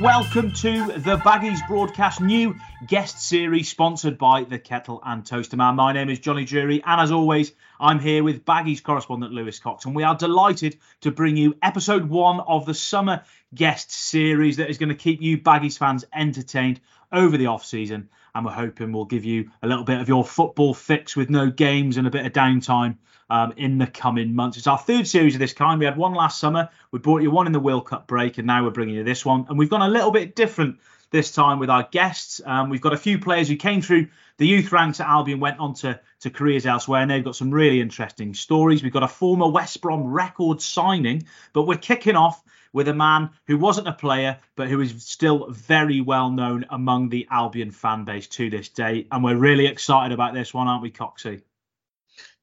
Welcome to the Baggies broadcast new guest series sponsored by the Kettle and Toaster Man. My name is Jonny Drury, and as always, I'm here with Baggies correspondent Lewis Cox, and we are delighted to bring you episode one of the summer guest series that is going to keep you Baggies fans entertained over the off season, and we're hoping we'll give you a little bit of your football fix with no games and a bit of downtime um, in the coming months. It's our third series of this kind. We had one last summer. We brought you one in the World Cup break, and now we're bringing you this one. And we've gone a little bit different this time with our guests. Um, we've got a few players who came through the youth ranks at Albion, went on to, to careers elsewhere, and they've got some really interesting stories. We've got a former West Brom record signing, but we're kicking off with a man who wasn't a player, but who is still very well known among the Albion fan base to this day. And we're really excited about this one, aren't we, Coxie?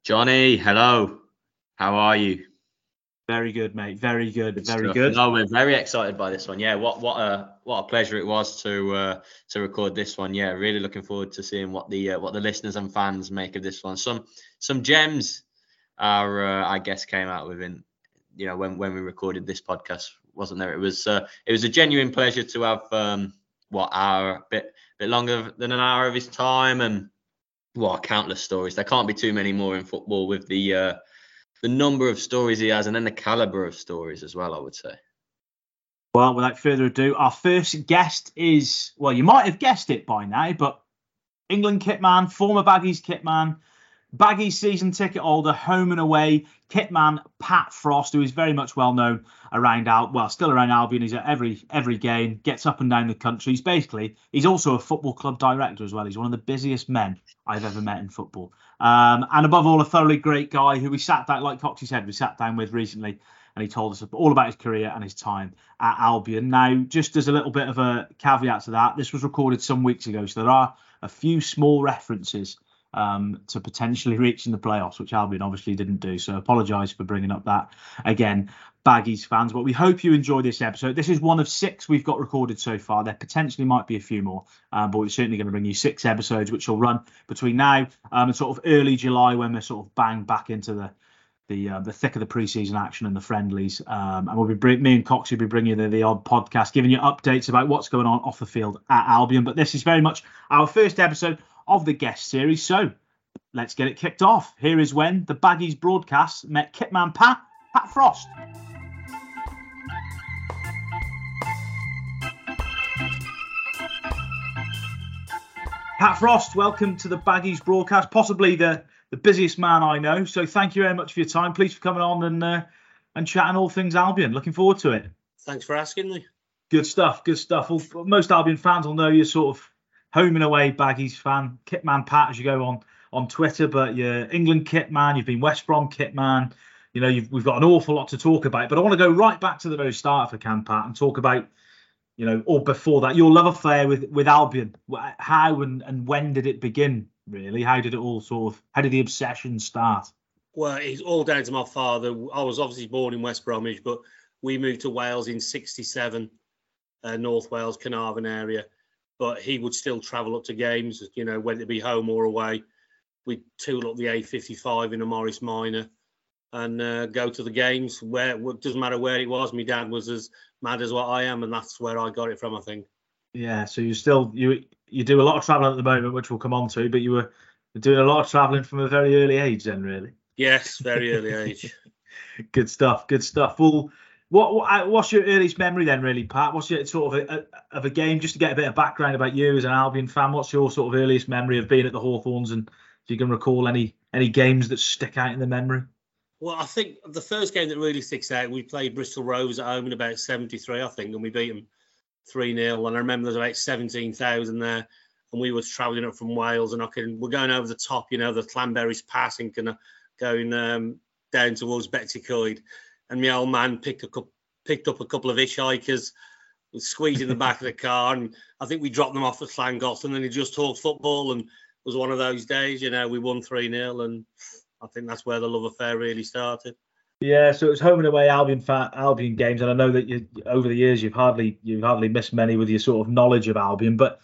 Jonny, hello. How are you? Very good, mate. Very good. good very stuff. good. No, we're very excited by this one. Yeah, what what a what a pleasure it was to uh, to record this one. Yeah, really looking forward to seeing what the uh, what the listeners and fans make of this one. Some some gems are uh, I guess came out within you know when when we recorded this podcast, wasn't there? It was uh, it was a genuine pleasure to have um, what hour a bit bit longer than an hour of his time and well, countless stories. There can't be too many more in football with the uh, the number of stories he has, and then the caliber of stories as well. I would say. Well, without further ado, our first guest is well, you might have guessed it by now, but England kitman, former Baggies kitman, Baggy season ticket holder, home and away, kitman Pat Frost, who is very much well known around Al, well, still around Albion. He's at every every game, gets up and down the country. He's basically he's also a football club director as well. He's one of the busiest men I've ever met in football, um, and above all, a thoroughly great guy who we sat down, like Coxie said, we sat down with recently. And he told us all about his career and his time at Albion. Now, just as a little bit of a caveat to that, this was recorded some weeks ago, so there are a few small references um, to potentially reaching the playoffs, which Albion obviously didn't do. So apologise for bringing up that again, Baggies fans. But we hope you enjoy this episode. This is one of six we've got recorded so far. There potentially might be a few more, um, but we're certainly going to bring you six episodes, which will run between now um, and sort of early July when we're sort of bang back into the the uh, the thick of the preseason action and the friendlies. Um, and we'll be bring, me and Cox will be bringing you the, the odd podcast, giving you updates about what's going on off the field at Albion. But this is very much our first episode of the guest series. So let's get it kicked off. Here is when the Baggies broadcast met Kitman Pat, Pat Frost. Pat Frost, welcome to the Baggies broadcast, possibly the, the busiest man I know. So thank you very much for your time. Please for coming on and uh, and chatting all things Albion. Looking forward to it. Thanks for asking me. Good stuff. Good stuff. Well, most Albion fans will know you're sort of home and away Baggies fan, Kitman Pat as you go on on Twitter, but you're England Kitman, you've been West Brom Kitman. You know, we've got an awful lot to talk about, but I want to go right back to the very start for Cam Pat and talk about, you know, or before that, your love affair with with Albion. How and, and when did it begin? Really, how did it all sort of? How did the obsession start? Well, it's all down to my father. I was obviously born in West Bromwich, but we moved to Wales in '67, uh, North Wales, Carnarvon area but he would still travel up to games, you know, whether it be home or away. We'd tool up the A55 in a Morris Minor and uh, go to the games. Where it doesn't matter where it was. My dad was as mad as what I am, and that's where I got it from. I think. Yeah. So you still you you do a lot of traveling at the moment, which we'll come on to, but you were doing a lot of traveling from a very early age, then, really. Yes, very early age. good stuff. Good stuff. Well what, what, what's your earliest memory then, really, Pat? What's your sort of a, of a game just to get a bit of background about you as an Albion fan? What's your sort of earliest memory of being at the Hawthorns, and if you can recall any any games that stick out in the memory? Well, I think the first game that really sticks out, we played Bristol Rovers at home in about '73, I think, and we beat them three 0 And I remember there's about seventeen thousand there, and we were travelling up from Wales, and I can we're going over the top, you know, the Llanberis passing, of going um, down towards Betws and my old man picked a picked up a couple of hitchhikers, was squeezing the back of the car, and I think we dropped them off at Llangollen, and then he just talked football, and it was one of those days, you know, we won three 0 and I think that's where the love affair really started. Yeah, so it was home and away Albion Albion games, and I know that you over the years you've hardly you've hardly missed many with your sort of knowledge of Albion, but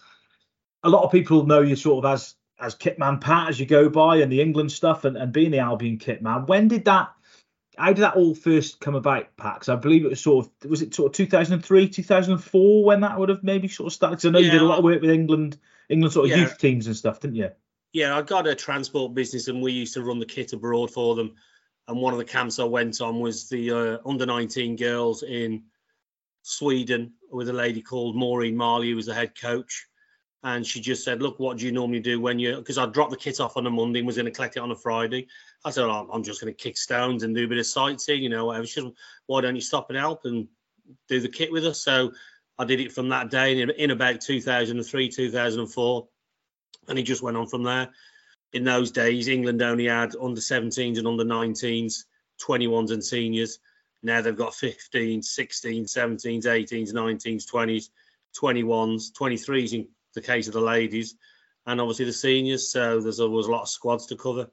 a lot of people know you sort of as as kitman Pat as you go by and the England stuff and, and being the Albion kitman. When did that how did that all first come about? Because I believe it was sort of was it sort of 2003, 2004 when that would have maybe sort of started. 'Cause I know you did a lot of work with England, England sort of Yeah. youth teams and stuff, didn't you? Yeah, I got a transport business and we used to run the kit abroad for them. And one of the camps I went on was the uh, under 19 girls in Sweden with a lady called Maureen Marley, who was the head coach. And she just said, Look, what do you normally do when you, because I dropped the kit off on a Monday and was going to collect it on a Friday. I said, oh, I'm just going to kick stones and do a bit of sightseeing, you know, whatever. She said, Why don't you stop and help and do the kit with us? So I did it from that day in, in about 2003, 2004. And it just went on from there in those days, England only had under 17s and under 19s, 21s and seniors. Now they've got 15s, 16s, 17s, 18s, 19s, 20s, 21s, 23s in the case of the ladies, and obviously the seniors. So there's always a lot of squads to cover.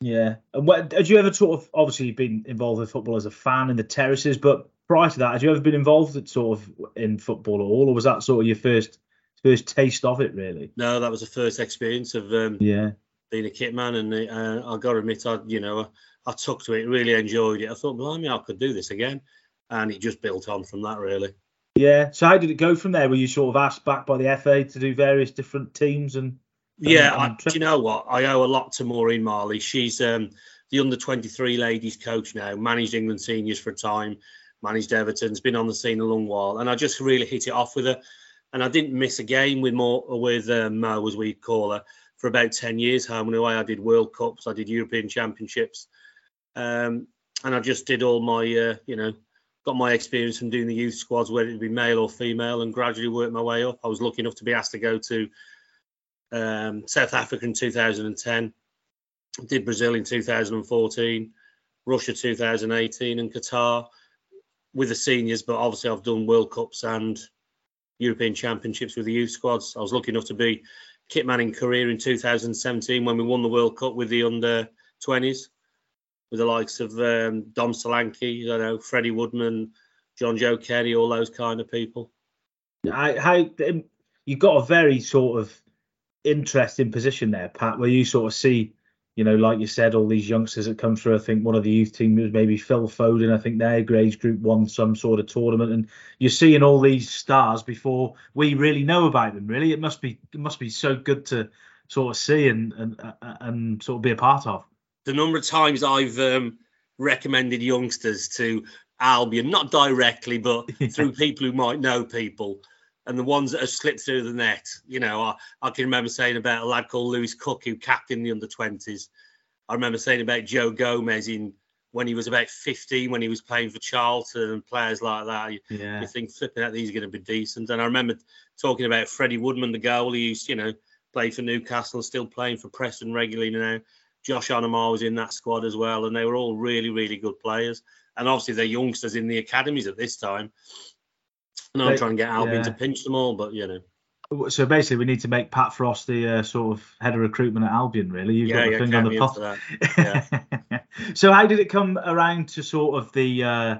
Yeah. And what, had you ever sort of obviously been involved with football as a fan in the terraces, but prior to that, had you ever been involved at sort of in football at all, or was that sort of your first first taste of it really? No, that was the first experience of um, Yeah. being a kit man, and uh, I got to admit, I you know I, I took to it, really enjoyed it. I thought, blimey, I could do this again, and it just built on from that really. Yeah. So how did it go from there? Were you sort of asked back by the FA to do various different teams and Yeah, I, do you know what? I owe a lot to Maureen Marley. She's um, the under 23 ladies coach now, managed England seniors for a time, managed Everton's been on the scene a long while, and I just really hit it off with her. And I didn't miss a game with Mo, with uh, Mo, as we call her, for about 10 years home and away. I did World Cups, I did European Championships, um, and I just did all my, uh, you know, got my experience from doing the youth squads, whether it be male or female, and gradually worked my way up. I was lucky enough to be asked to go to um, South Africa in 2010, did Brazil in 2014, Russia 2018, and Qatar with the seniors. But obviously, I've done World Cups and European Championships with the youth squads. I was lucky enough to be kitman in Korea in 2017 when we won the World Cup with the under 20s, with the likes of um, Dom Solanke, you know, Freddie Woodman, Jonjoe Kenny, all those kind of people. I, how um, you got a very sort of interesting position there, Pat, where you sort of see, you know, like you said, all these youngsters that come through. I think one of the youth team maybe Phil Foden. I think their age group won some sort of tournament, and you're seeing all these stars before we really know about them. Really, it must be it must be so good to sort of see and and uh, uh, and sort of be a part of. The number of times I've um, recommended youngsters to Albion, not directly, but through people who might know people, and the ones that have slipped through the net. You know, I, I can remember saying about a lad called Lewis Cook who captained the under 20s. I remember saying about Joe Gomez in when he was about 15, when he was playing for Charlton and players like that. You, Yeah, you think flipping out these are going to be decent. And I remember talking about Freddie Woodman, the goalie who's, you know, played for Newcastle and still playing for Preston regularly now. Josh Onomah was in that squad as well, and they were all really, really good players. And obviously, they're youngsters in the academies at this time. And I'm They- trying to get Albion yeah. to pinch them all, but you know, so basically we need to make Pat Frost the uh, sort of head of recruitment at Albion. Really, you've yeah, got the yeah, finger on the for that. so how did it come around to sort of the uh,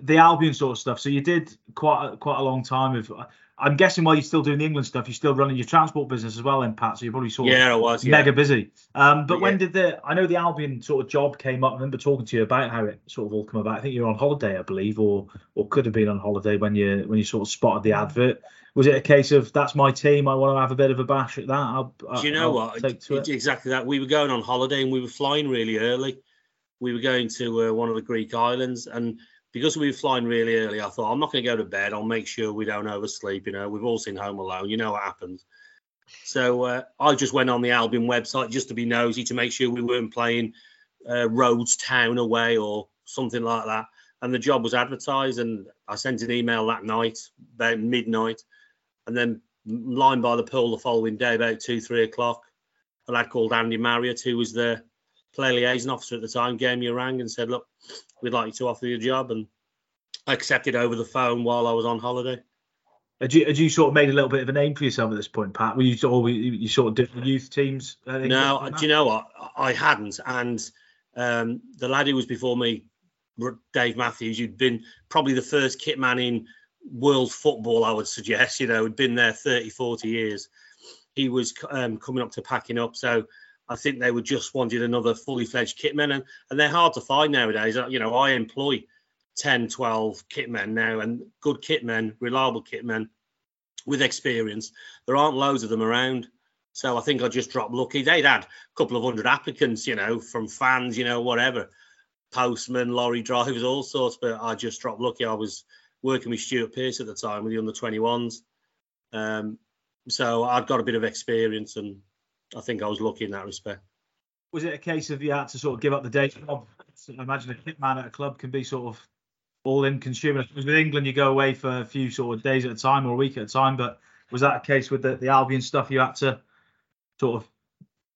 the Albion sort of stuff? So you did quite a, quite a long time of. I'm guessing while you're still doing the England stuff, you're still running your transport business as well, then Pat. So you're probably sort of Yeah, I was. Yeah. mega busy. Um, but But when yeah. did the I know the Albion sort of job came up? I remember talking to you about how it sort of all came about. I think you were on holiday, I believe, or or could have been on holiday when you when you sort of spotted the advert. Was it a case of that's my team? I want to have a bit of a bash at that. I'll, Do you know I'll what? It's it. exactly that. We were going on holiday and we were flying really early. We were going to uh, one of the Greek islands, and because we were flying really early, I thought I'm not going to go to bed. I'll make sure we don't oversleep. You know, we've all seen Home Alone. You know what happens. So uh, I just went on the Albion website just to be nosy to make sure we weren't playing uh, Rhodes Town away or something like that. And the job was advertised, and I sent an email that night about midnight, and then lined by the pool the following day about two, three o'clock. A lad called Andy Marriott, who was the player liaison officer at the time, gave me a ring and said, "Look, we'd like you to offer you a job," and I accepted over the phone while I was on holiday. Had you, had you sort of made a little bit of a name for yourself at this point, Pat? Were you sort of, you, you sort of did the youth teams? uh, No, and do you know what? I hadn't, and um, the lad who was before me, Dave Matthews, who'd been probably the first kit man in world football, I would suggest. You know, had been there 30, 40 years. He was um, coming up to packing up, so I think they were just wanted another fully fledged kitman, and, and they're hard to find nowadays. Uh, You know, I employ 10, 12 kitmen now, and good kitmen, reliable kitmen with experience. There aren't loads of them around. So I think I just dropped lucky. They'd had a couple of hundred applicants, you know, from fans, you know, whatever, postmen, lorry drivers, all sorts. But I just dropped lucky. I was working with Stuart Pearce at the time with the under 21s. Um, so I'd got a bit of experience, and I think I was lucky in that respect. Was it a case of you had to sort of give up the day job? I imagine a kitman at a club can be sort of all in consuming. With England, you go away for a few sort of days at a time or a week at a time. But was that a case with the, the Albion stuff? You had to sort of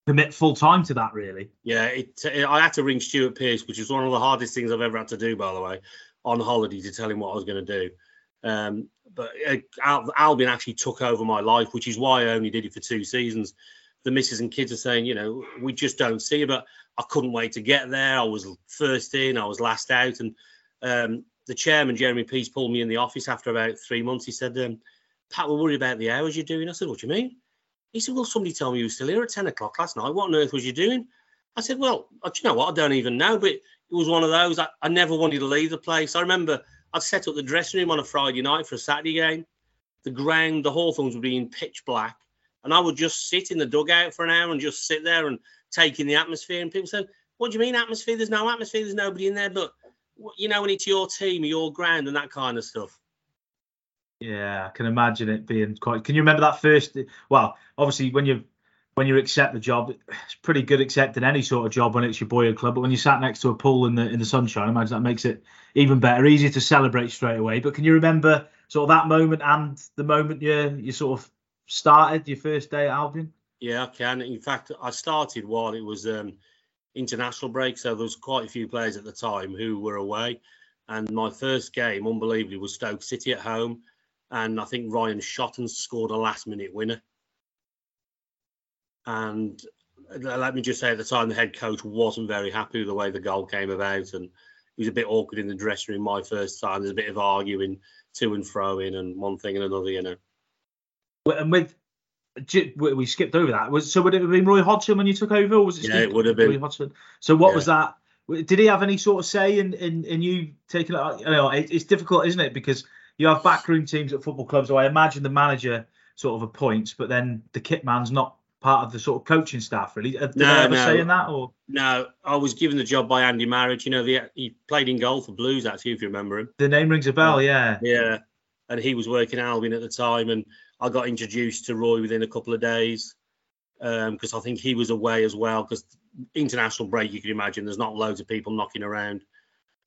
commit full time to that, really? Yeah, it, it, I had to ring Stuart Pearce, which was one of the hardest things I've ever had to do, by the way, on holiday to tell him what I was going to do. Um, but uh, Al, Albion actually took over my life, which is why I only did it for two seasons. The missus and kids are saying, you know, we just don't see it, but I couldn't wait to get there. I was first in, I was last out, and um, the chairman, Jeremy Peace, pulled me in the office after about three months. He said, um, Pat, we're worried about the hours you're doing. I said, what do you mean? He said, well, somebody told me you were still here at 10 o'clock last night. What on earth was you doing? I said, well, do you know what? I don't even know. But it was one of those. I, I never wanted to leave the place. I remember I'd set up the dressing room on a Friday night for a Saturday game. The ground, the Hawthorns would be in pitch black. And I would just sit in the dugout for an hour and just sit there and take in the atmosphere. And people said, what do you mean atmosphere? There's no atmosphere. There's nobody in there. But, you know, when it's your team, your ground and that kind of stuff. Yeah, I can imagine it being quite. Can you remember that first? Well, obviously when you when you accept the job, it's pretty good accepting any sort of job when it's your boyhood club. But when you sat next to a pool in the in the sunshine, I imagine that makes it even better, easier to celebrate straight away. But can you remember sort of that moment and the moment you you sort of started your first day at Albion? Yeah, I can. In fact, I started while it was um, international break, so there was quite a few players at the time who were away. And my first game, unbelievably, was Stoke City at home and I think Ryan Shotton scored a last minute winner. And let me just say at the time, the head coach wasn't very happy with the way the goal came about. And it was a bit awkward in the dressing room my first time. There's a bit of arguing to and fro in and one thing and another, you know. And with, we skipped over that. Was So would it have been Roy Hodgson when you took over? Or was it yeah, Steve it would have been. Roy Hodgson? So what yeah. was that? Did he have any sort of say in, in, in you taking it? You know, it's difficult, isn't it? Because you have backroom teams at football clubs, so I imagine the manager sort of appoints, but then the kit man's not part of the sort of coaching staff, really. Uh, did no, ever no. say in that or? No, I was given the job by Andy Marriott. You know, the, he played in goal for Blues actually, if you remember him. The name rings a bell, yeah. Yeah, and he was working at Albion at the time, and I got introduced to Roy within a couple of days because um, I think he was away as well. Because international break, you can imagine, there's not loads of people knocking around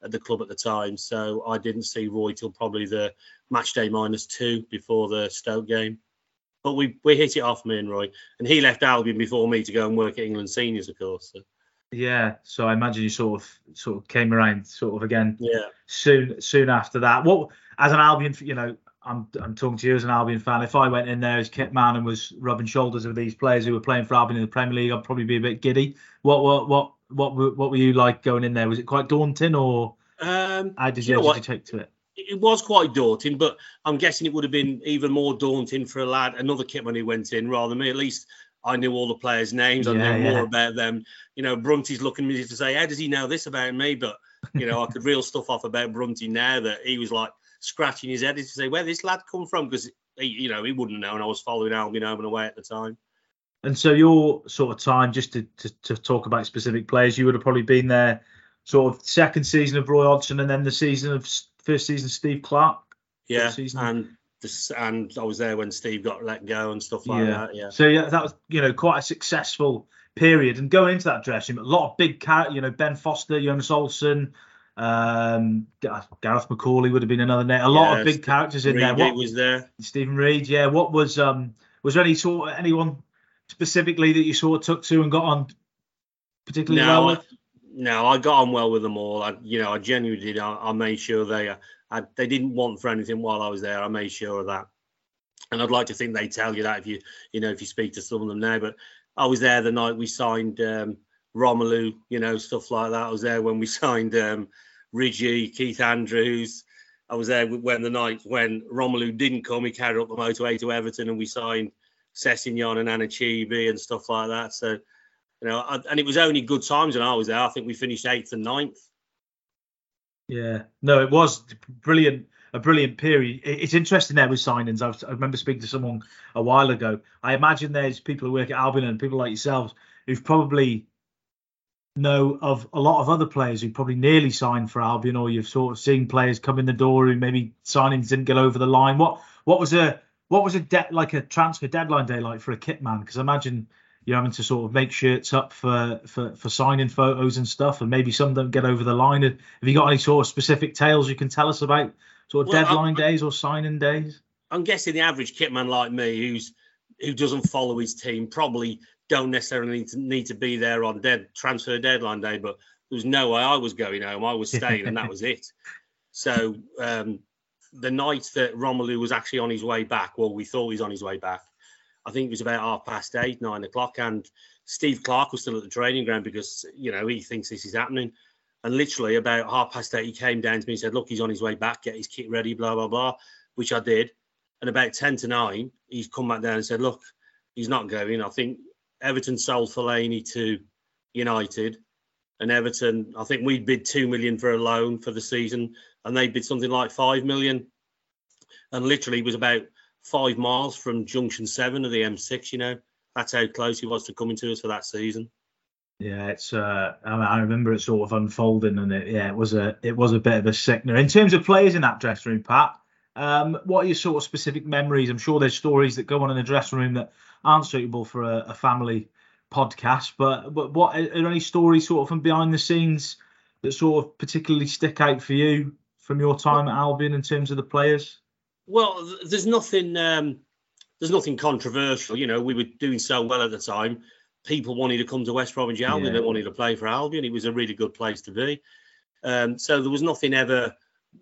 at the club at the time. So I didn't see Roy till probably the match day minus two before the Stoke game. But we we hit it off, me and Roy, and he left Albion before me to go and work at England seniors, of course. So. Yeah, so I imagine you sort of sort of came around sort of again. Yeah. Soon soon after that, what as an Albion, you know, I'm I'm talking to you as an Albion fan. If I went in there as kit man and was rubbing shoulders with these players who were playing for Albion in the Premier League, I'd probably be a bit giddy. What what what what what were you like going in there? Was it quite daunting, or um, how did you, you, you take to it? It was quite daunting, but I'm guessing it would have been even more daunting for a lad, another kit kitman who went in rather than me. At least I knew all the players' names. I yeah, knew yeah. more about them. You know, Brunty's looking at me to say, "How does he know this about me?" But you know, I could reel stuff off about Brunty now that he was like scratching his head to say, "Where this lad come from?" Because you know he wouldn't know, and I was following Albion home and away at the time. And so your sort of time, just to, to, to talk about specific players, you would have probably been there sort of second season of Roy Hodgson and then the season of first season Steve Clarke. Yeah, and this, and I was there when Steve got let go and stuff like yeah. that. Yeah. So yeah, that was you know quite a successful period. And going into that dressing room, a lot of big characters. You know, Ben Foster, Jonas Olsson, um, Gareth McAuley would have been another name. A lot yeah, of big Steve, characters in Reid there. What was there? Steven Reid. Yeah. What was um was there any sort of anyone specifically that you sort of took to and got on particularly no, well with? No, I got on well with them all. I, you know, I genuinely did. I, I made sure they, I, they didn't want for anything while I was there. I made sure of that, and I'd like to think they tell you that if you, you know, if you speak to some of them now. But I was there the night we signed um, Romelu, you know, stuff like that. I was there when we signed um, Ridgie, Keith Andrews. I was there when the night when Romelu didn't come, he carried up the motorway to Everton, and we signed Sessegnon and Anichebe and stuff like that. So You know, and it was only good times when I was there. I think we finished eighth and ninth. Yeah, no, it was brilliant, a brilliant period. It's interesting there with signings. I, remember speaking to someone a while ago. I imagine there's people who work at Albion and people like yourselves who've probably know of a lot of other players who probably nearly signed for Albion, or you've sort of seen players come in the door who maybe signings didn't get over the line. What what was a what was a de- like a transfer deadline day like for a kit man? Because I imagine you're having to sort of make shirts up for, for for signing photos and stuff, and maybe some don't get over the line. Have you got any sort of specific tales you can tell us about sort of well, deadline I'm, days or signing days? I'm guessing the average kit man like me, who's who doesn't follow his team, probably don't necessarily need to, need to be there on dead transfer deadline day. But there was no way I was going home. I was staying, and that was it. So um, the night that Romelu was actually on his way back, well, we thought he was on his way back. I think it was about half past eight, nine o'clock, and Steve Clarke was still at the training ground because you know he thinks this is happening. And literally about half past eight, he came down to me and said, "Look, he's on his way back. Get his kit ready." Blah blah blah, which I did. And about ten to nine, he's come back down and said, "Look, he's not going. I think Everton sold Fellaini to United, and Everton, I think we bid two million for a loan for the season, and they bid something like five million. And literally was about five miles from Junction Seven of the M6. You know, that's how close he was to coming to us for that season. Yeah, it's. Uh, I, remember it sort of unfolding, and it, yeah, it was a, it was a bit of a sickener. In terms of players in that dressing room, Pat, um, what are your sort of specific memories? I'm sure there's stories that go on in the dressing room that aren't suitable for a, a family podcast. But but what are there any stories sort of from behind the scenes that sort of particularly stick out for you from your time at Albion in terms of the players? Well, there's nothing um, there's nothing controversial. You know, we were doing so well at the time. People wanted to come to West Bromwich Albion. Yeah. They wanted to play for Albion. It was a really good place to be. Um, so there was nothing ever,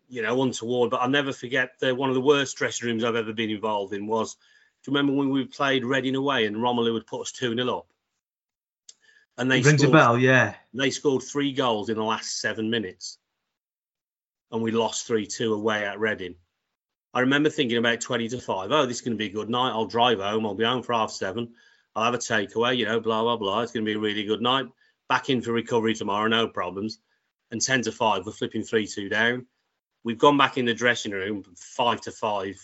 you know, untoward. But I'll never forget that one of the worst dressing rooms I've ever been involved in was do you remember when we played Reading away and Romelu would put us 2 0 up? And they rings scored, a bell, yeah. They scored three goals in the last seven minutes. And we lost 3 2 away at Reading. I remember thinking about 20 to 5. Oh, this is going to be a good night. I'll drive home. I'll be home for half seven. I'll have a takeaway, you know, blah, blah, blah. It's going to be a really good night. Back in for recovery tomorrow, no problems. And 10 to 5, we're flipping 3 2 down. We've gone back in the dressing room, 5 to 5,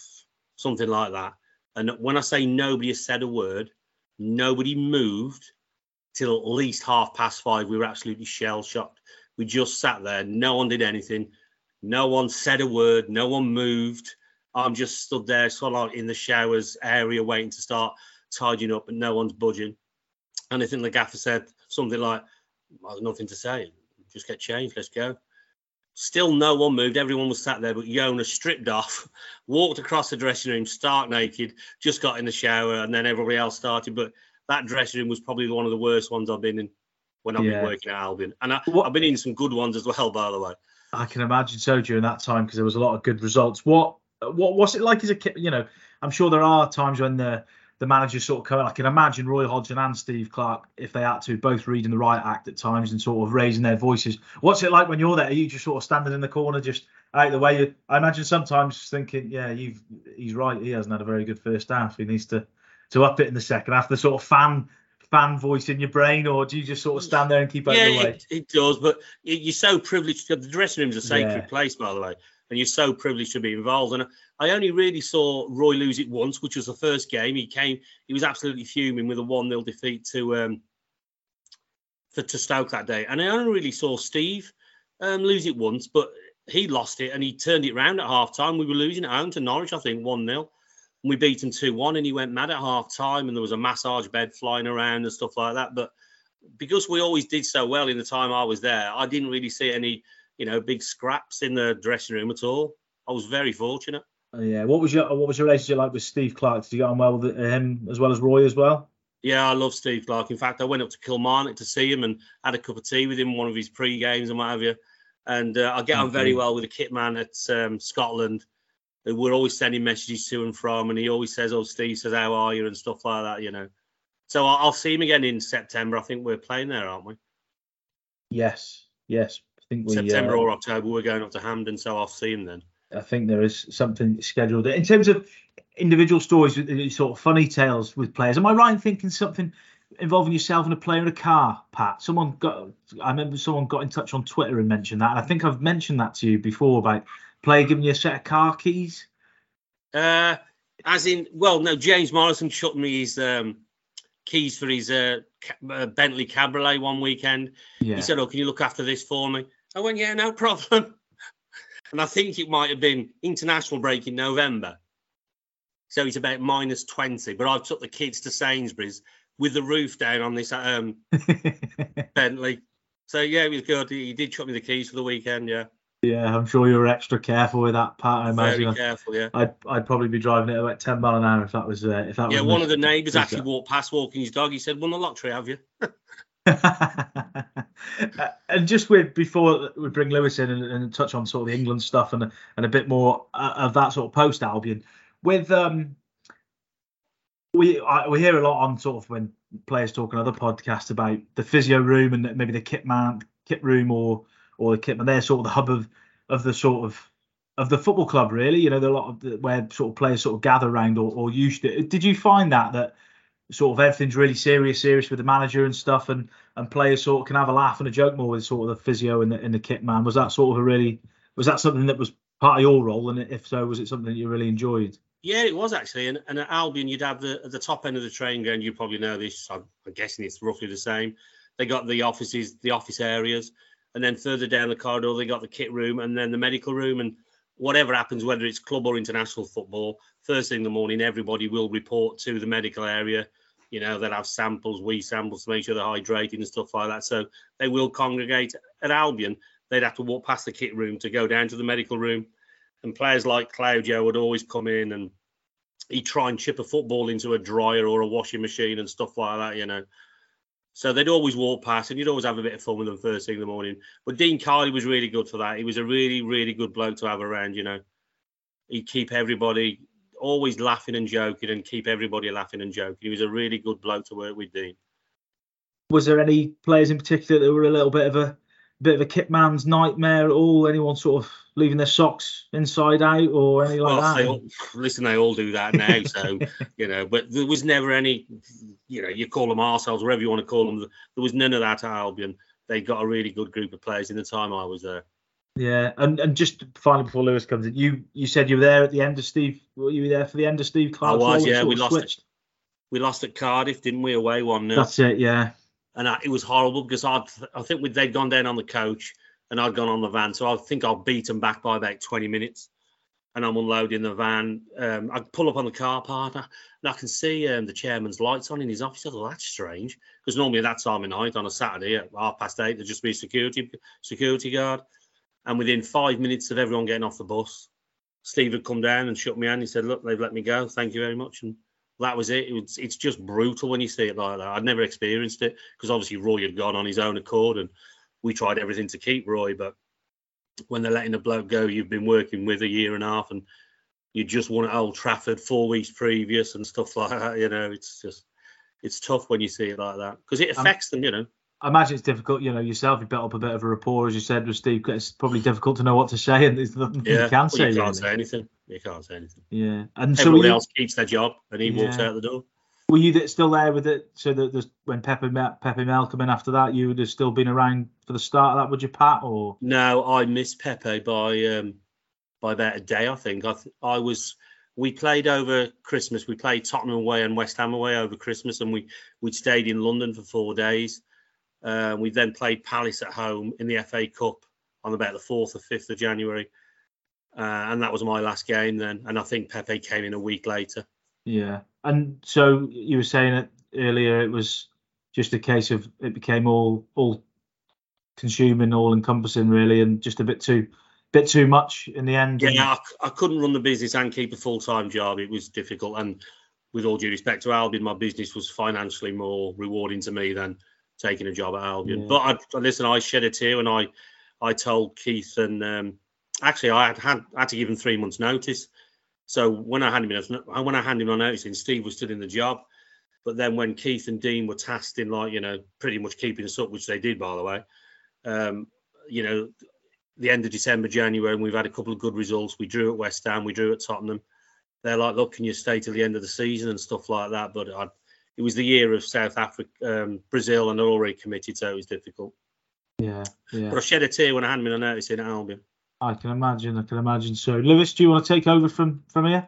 something like that. And when I say nobody has said a word, nobody moved till at least half past five. We were absolutely shell shocked. We just sat there. No one did anything. No one said a word. No one moved. I'm just stood there, sort of like in the showers area, waiting to start tidying up, and no one's budging. And I think the gaffer said something like, "There's nothing to say. Just get changed. Let's go." Still, no one moved. Everyone was sat there, but Jonas stripped off, walked across the dressing room, stark naked, just got in the shower, and then everybody else started. But that dressing room was probably one of the worst ones I've been in when I've yeah. been working at Albion. And I, have been in some good ones as well, by the way. I can imagine so during that time because there was a lot of good results. What what was it like as a kid? You know, I'm sure there are times when the the managers sort of come. I can imagine Roy Hodgson and Steve Clarke if they had to, both reading the right act at times and sort of raising their voices. What's it like when you're there? Are you just sort of standing in the corner, just out of the way? You, I imagine sometimes thinking, yeah, you've he's right. He hasn't had a very good first half. He needs to to up it in the second half. The sort of fan fan voice in your brain, or do you just sort of stand there and keep out yeah, the way? It, it does, but you're so privileged. The dressing room's a sacred yeah. place, by the way and you're so privileged to be involved. And I only really saw Roy lose it once, which was the first game. He came, he was absolutely fuming with a 1 0 defeat to um, for to Stoke that day. And I only really saw Steve um, lose it once, but he lost it and he turned it round at half time. We were losing at home to Norwich, I think, 1 0. And we beat him 2 1, and he went mad at half time, and there was a massage bed flying around and stuff like that. But because we always did so well in the time I was there, I didn't really see any you know, big scraps in the dressing room at all. I was very fortunate. Oh, yeah. What was your What was your relationship like with Steve Clarke? Did you get on well with him as well as Roy as well? Yeah, I love Steve Clarke. In fact, I went up to Kilmarnock to see him and had a cup of tea with him, one of his pre games and what have you. And uh, I get on very well with the kit man at um, Scotland. We're always sending messages to and from, and he always says, "Oh, Steve says, how are you?" and stuff like that. You know. So I'll see him again in September. I think we're playing there, aren't we? Yes. Yes think we September uh, or October we're going up to Hampden, so I'll see him then. I think there is something scheduled. In terms of individual stories, sort of funny tales with players, am I right in thinking something involving yourself and a player in a car, Pat? Someone got. I remember someone got in touch on Twitter and mentioned that, and I think I've mentioned that to you before about player giving you a set of car keys. Uh, as in, well, no, James Morrison shut me his um, keys for his uh, uh, Bentley Cabriolet one weekend. Yeah. He said, "Oh, can you look after this for me?" I went, "Yeah, no problem." and I think it might have been international break in November, so it's about minus twenty. But I've took the kids to Sainsbury's with the roof down on this um, Bentley. So yeah, it was good. He did chuck me the keys for the weekend. Yeah. Yeah, I'm sure you were extra careful with that part. I imagine. Very careful, yeah. I'd, I'd probably be driving it about 10 mile an hour if that was uh, if that yeah, was. Yeah, one of the neighbours actually walked past walking his dog. He said, "Won the lottery, have you?" and just with before we bring Lewis in and, and, touch on sort of the England stuff and and a bit more uh, of that sort of post Albion with um we I, we hear a lot on sort of when players talk on other podcasts about the physio room and maybe the kit man kit room or or the kit man they're sort of the hub of of the sort of of the football club really. You know the, a lot of the, where sort of players sort of gather around or, or used to. Did you find that that sort of everything's really serious, serious with the manager and stuff, and and players sort of can have a laugh and a joke more with sort of the physio and the, the kit man. Was that sort of a really was that something that was part of your role, and if so, was it something that you really enjoyed? Yeah, it was actually. And, and at Albion, you'd have the at the top end of the training ground. You probably know this. I'm, I'm guessing it's roughly the same. They got the offices, the office areas, and then further down the corridor, they got the kit room and then the medical room. And whatever happens, whether it's club or international football, first thing in the morning, everybody will report to the medical area you know, they'll have samples, we samples to make sure they're hydrating and stuff like that. So they will congregate at Albion. They'd have to walk past the kit room to go down to the medical room. And players like Claudio would always come in and he'd try and chip a football into a dryer or a washing machine and stuff like that, you know. So they'd always walk past and you'd always have a bit of fun with them first thing in the morning. But Dean Kiely was really good for that. He was a really, really good bloke to have around, you know. He'd keep everybody always laughing and joking and keep everybody laughing and joking. He was a really good bloke to work with, Dean. Was there any players in particular that were a little bit of a bit of a kit man's nightmare at all? Anyone sort of leaving their socks inside out or anything like well, that? All, listen, they all do that now, so you know. But there was never any, you know, you call them ourselves, whatever you want to call them. There was none of that at Albion. They got a really good group of players in the time I was there. Yeah, and and just finally before Lewis comes in, you you said you were there at the end of Steve. Were you there for the end of Steve Clarke? I was. Yeah, we lost. At, we lost at Cardiff, didn't we? Away one 0 That's it. Yeah. And I, it was horrible because I I think they'd gone down on the coach and I'd gone on the van, so I think I'll beat them back by about 20 minutes. And I'm unloading the van. Um, I pull up on the car park and I can see um, the chairman's lights on in his office. I thought that's strange because normally at that time of night on a Saturday at half past eight there'd just be security security guard. And within five minutes of everyone getting off the bus, Steve had come down and shook me hand. He said, "Look, they've let me go. Thank you very much." And that was it. it was, it's just brutal when you see it like that. I'd never experienced it because obviously Roy had gone on his own accord, and we tried everything to keep Roy. But when they're letting a bloke go, you've been working with a year and a half, and you just won at Old Trafford four weeks previous and stuff like that. You know, it's just it's tough when you see it like that because it affects um, them. You know. I imagine it's difficult. You know, yourself, you built up a bit of a rapport, as you said with Steve. It's probably difficult to know what to say, and there's nothing yeah. you can well, say. You can't really. say anything. You can't say anything. Yeah, and everyone so else keeps their job, and he yeah. walks out the door. Were you still there with it? So that when Pepe Pepe Mel come in after that, you would have still been around for the start of that, would you, Pat? Or no, I missed Pepe by um, by about a day. I think I th- I was. We played over Christmas. We played Tottenham away and West Ham away over Christmas, and we we stayed in London for four days uh, we then played Palace at home in the FA Cup on about the 4th or 5th of January. Uh, and that was my last game then. And I think Pepe came in a week later. Yeah. And so you were saying it earlier, it was just a case of it became all all consuming, all encompassing, really, and just a bit too bit too much in the end. Yeah, I, I couldn't run the business and keep a full time job. It was difficult. And with all due respect to Albion, my business was financially more rewarding to me than taking a job at Albion. Yeah. But I, listen, I shed a tear and I, I told Keith and um, actually I had, had had to give him three months' notice. So when I handed him when I handed him my notice and Steve was still in the job. But then when Keith and Dean were tasked in like you know pretty much keeping us up, which they did by the way, um, you know, the end of December, January, and we've had a couple of good results. We drew at West Ham, we drew at Tottenham. They're like, look, can you stay till the end of the season and stuff like that? But I, it was the year of South Africa, um, Brazil, and they're already committed, so it was difficult. Yeah, yeah. But I shed a tear when I handed me a notice in at Albion. I can imagine. I can imagine. So, Lewis, do you want to take over from from here?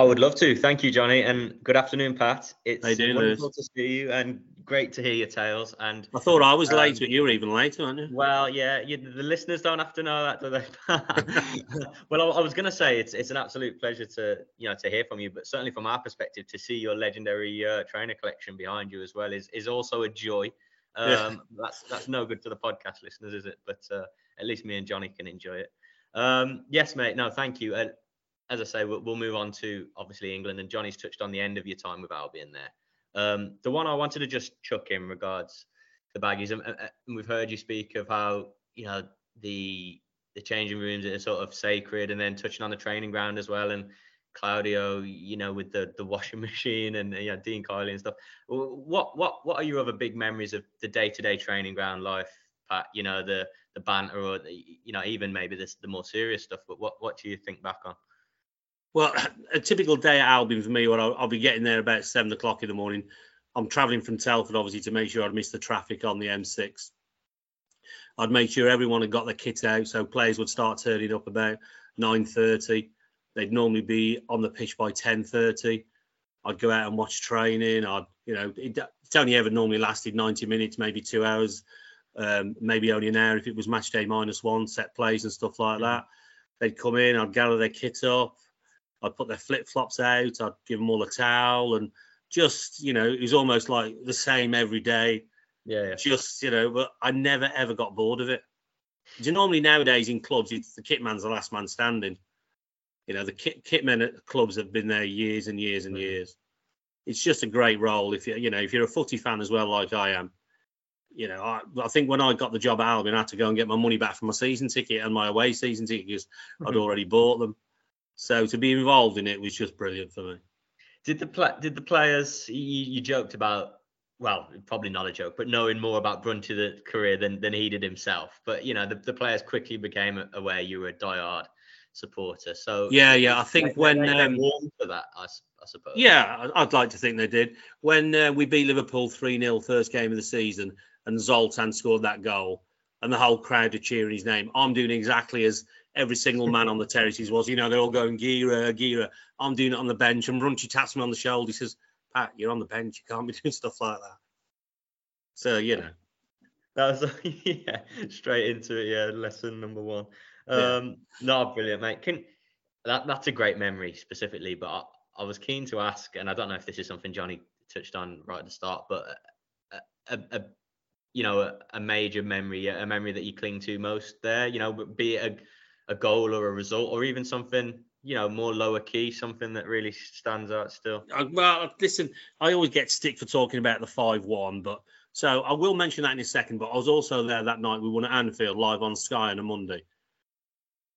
I would love to. Thank you, Jonny, and good afternoon, Pat. It's doing, wonderful Lewis? to see you and great to hear your tales. And I thought I was Um, late, but you were even later, aren't you? well, yeah, you, the listeners don't have to know that, do they? well, I, I was going to say it's it's an absolute pleasure to you know to hear from you, but certainly from our perspective, to see your legendary uh, trainer collection behind you as well is is also a joy. Um. That's that's no good to the podcast listeners, is it? But uh, at least me and Jonny can enjoy it. Um, yes, mate. No, thank you. And as I say, we'll, we'll move on to obviously England, and Jonny's touched on the end of your time with Albion there. Um, the one I wanted to just chuck in regards to the baggies, and, and and we've heard you speak of how you know the the changing rooms are sort of sacred, and then touching on the training ground as well, and Claudio, you know, with the the washing machine, and you know Dean Kiely and stuff. What what what are your other big memories of the day to day training ground life, Pat? You know the the banter, or the, you know even maybe this the more serious stuff. But what what do you think back on? Well, a typical day at Albion for me, where I'll, I'll be getting there about seven o'clock in the morning. I'm travelling from Telford, obviously, to make sure I'd miss the traffic on the M6. I'd make sure everyone had got their kit out, so players would start turning up about 9:30. They'd normally be on the pitch by 10:30. I'd go out and watch training. I'd, you know, it, it's only ever normally lasted 90 minutes, maybe two hours, um, maybe only an hour if it was match day minus one, set plays and stuff like that. They'd come in, I'd gather their kit up, I'd put their flip flops out, I'd give them all a towel, and just, you know, it was almost like the same every day. Yeah, yeah. Just, you know, but I never ever got bored of it. You normally nowadays in clubs, it's the kit man's the last man standing. You know, the kit, kit men at clubs have been there years and years and years. It's just a great role if you, you know, if you're a footy fan as well, like I am. You know, I, I think when I got the job at Albion, I had to go and get my money back from my season ticket and my away season ticket because I'd Mhm. already bought them. So to be involved in it was just brilliant for me. Did the pla- did the players you, you joked about? Well, probably not a joke, but knowing more about Brunty's career than than he did himself. But you know, the, the players quickly became aware you were a diehard supporter. So Yeah, yeah. I think they- when they, um, to that, I, suppose. Yeah, I- I'd like to think they did. When uh, we beat Liverpool 3 0 first game of the season and Zoltan scored that goal and the whole crowd are cheering his name, I'm doing exactly as every single man on the terraces was. You know, they're all going, Gera, Gera. I'm doing it on the bench and Brunty taps me on the shoulder. He says, Pat, you're on the bench. You can't be doing stuff like that. So, you know, That was yeah, straight into it. Yeah, lesson number one. Yeah. Um, no, brilliant, mate. Can that that's a great memory specifically, but I, I was keen to ask, and I don't know if this is something Jonny touched on right at the start, but a, a, a you know a, a major memory, a memory that you cling to most there. You know, be it a, a goal or a result, or even something you know more lower key, something that really stands out still. I, well, listen, I always get stick for talking about the 5 1, but so I will mention that in a second. But I was also there that night. We won at Anfield live on Sky on a Monday.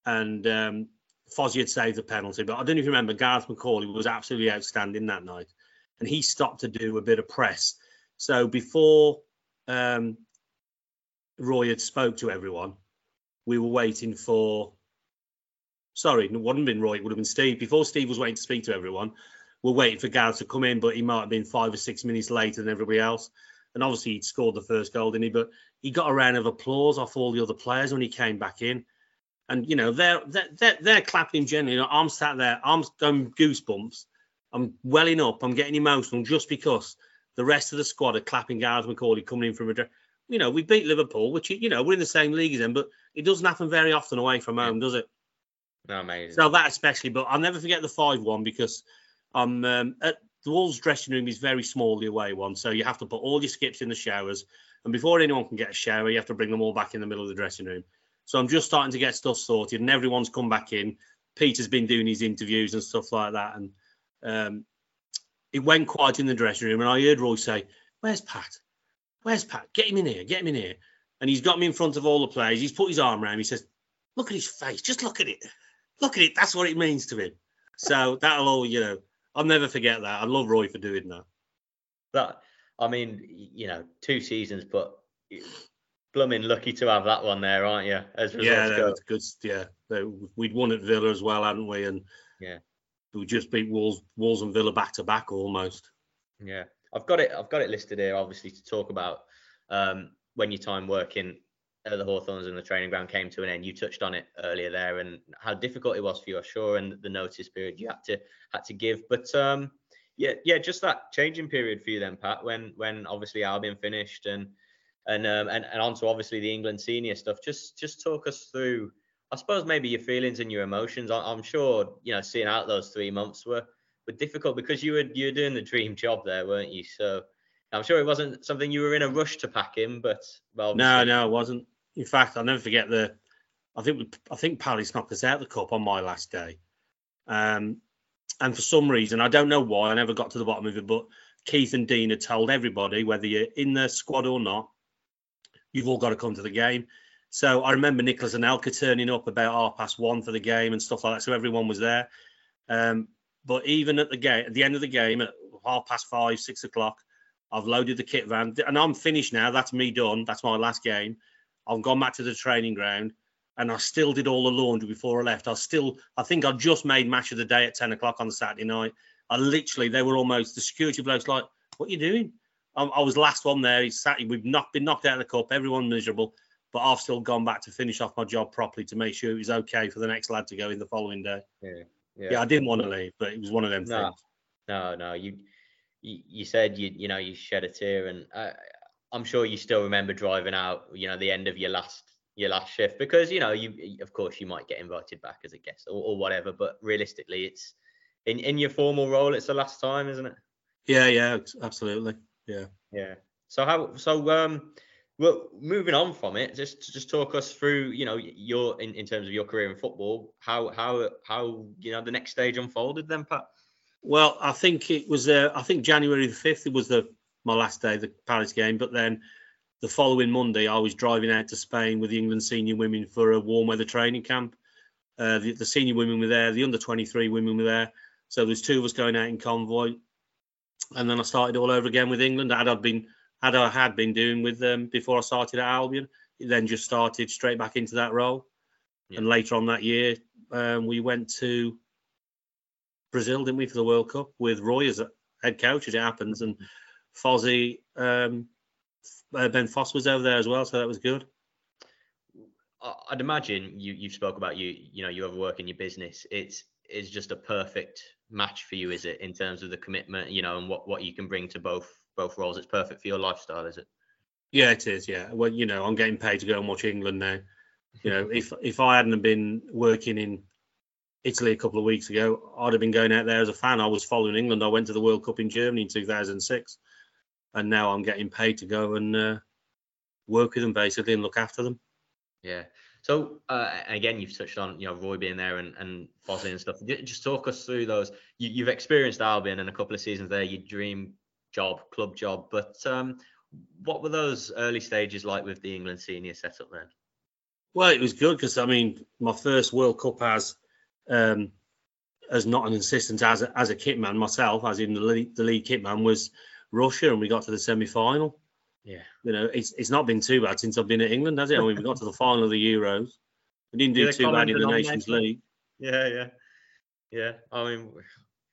And um, Fozzie had saved the penalty. But I don't even remember, Gareth McAuley was absolutely outstanding that night. And he stopped to do a bit of press. So before um, Roy had spoke to everyone, we were waiting for. Sorry, it wouldn't have been Roy, it would have been Steve. Before Steve was waiting to speak to everyone, we're waiting for Gareth to come in, but he might have been five or six minutes later than everybody else. And obviously, he'd scored the first goal, didn't he? But he got a round of applause off all the other players when he came back in. And, you know, they're, they're, they're, they're clapping him generally. You know, I'm sat there, I'm going goosebumps. I'm welling up. I'm getting emotional just because the rest of the squad are clapping Gareth McAuley coming in from a. You know, we beat Liverpool, which, you know, we're in the same league as them, but it doesn't happen very often away from home, does it? Amazing. So that especially, but I'll never forget the five one because I'm um, at the Wolves dressing room is very small, the away one. So you have to put all your skips in the showers, and before anyone can get a shower, you have to bring them all back in the middle of the dressing room. So I'm just starting to get stuff sorted, and everyone's come back in. Peter's been doing his interviews and stuff like that, and um, it went quiet in the dressing room, and I heard Roy say, "Where's Pat? Where's Pat? Get him in here. Get him in here." And he's got me in front of all the players. He's put his arm around me. He says, "Look at his face. Just look at it. Look at it. That's what it means to him." So that'll all, you know, I'll never forget that. I love Roy for doing that. that I mean, you know, two seasons, but blooming lucky to have that one there, aren't you? As Yeah, go. good. Yeah, we'd won at Villa as well, hadn't we? And Yeah. we just beat Wolves, Wolves and Villa back to back almost. Yeah, I've got it. I've got it listed here, obviously, to talk about um, when your time working the Hawthorns and the training ground came to an end. You touched on it earlier there, and how difficult it was for you, I'm sure, and the notice period you had to had to give. But um, yeah, yeah, just that changing period for you then, Pat, when when obviously Albion finished and and um, and and onto obviously the England senior stuff. Just just talk us through. I suppose maybe your feelings and your emotions. I, I'm sure you know seeing out those three months were were difficult because you were you were doing the dream job there, weren't you? So I'm sure it wasn't something you were in a rush to pack in, but well, no, no, it wasn't. In fact, I'll never forget the. I think I think Palace knocked us out the cup on my last day, um, and for some reason I don't know why I never got to the bottom of it, but Keith and Dean had told everybody whether you're in the squad or not, you've all got to come to the game. So I remember Nicolas Anelka turning up about half past one for the game and stuff like that. So everyone was there. Um, but even at the game, at the end of the game, at half past five, six o'clock, I've loaded the kit van and I'm finished now. That's me done. That's my last game. I've gone back to the training ground and I still did all the laundry before I left. I still, I think I just made match of the day at 10 o'clock on Saturday night. I literally, they were almost, the security blokes like, what are you doing? I, I was last one there. He's sat, we've not been knocked out of the cup. Everyone miserable, but I've still gone back to finish off my job properly to make sure it was okay for the next lad to go in the following day. Yeah, yeah. yeah I didn't want to leave, but it was one of them no, things. No, no, you, you, you said you, you know, you shed a tear, and I, I'm sure you still remember driving out, you know, the end of your last your last shift because you know you of course you might get invited back as a guest or, or whatever, but realistically, it's in in your formal role, it's the last time, isn't it? Yeah, yeah, absolutely. Yeah. Yeah. So how so um well moving on from it, just just talk us through, you know, your in, in terms of your career in football, how how how you know the next stage unfolded then, Pat? Well, I think it was uh, I think January the fifth it was the my last day of the Palace game, but then the following Monday I was driving out to Spain with the England senior women for a warm weather training camp. Uh, the, the senior women were there, the under 23 women were there. So there's two of us going out in convoy and then I started all over again with England. Had I been had I had been doing with them before I started at Albion, then just started straight back into that role. Yeah. And later on that year, um, we went to Brazil, didn't we, for the World Cup with Roy as head coach, as it happens, and Fozzie, um, uh, Ben Foster was over there as well, so that was good. I'd imagine you you spoke about you you know you ever work in your business. It's is just a perfect match for you, is it, in terms of the commitment, you know, and what what you can bring to both both roles? It's perfect for your lifestyle, is it? Yeah, it is. Yeah. Well, you know, I'm getting paid to go and watch England now. You know, if if I hadn't been working in Italy a couple of weeks ago, I'd have been going out there as a fan. I was following England. I went to the World Cup in Germany in 2006, and now I'm getting paid to go and uh, work with them basically and look after them. Yeah. So uh, again, you've touched on you know Roy being there and and Fozzie and stuff. Just talk us through those. You, have experienced Albion and a couple of seasons there. Your dream job, club job. But um, what were those early stages like with the England senior setup then? Well, it was good because I mean, my first World Cup as um, as not an assistant as a, as a kitman myself, as in the lead, the lead kitman was Russia, and we got to the semi final. Yeah. You know, it's it's not been too bad since I've been at England, has it? I mean, we got to the final of the Euros. We didn't do too bad in the Nations League. Yeah, yeah, yeah. I mean,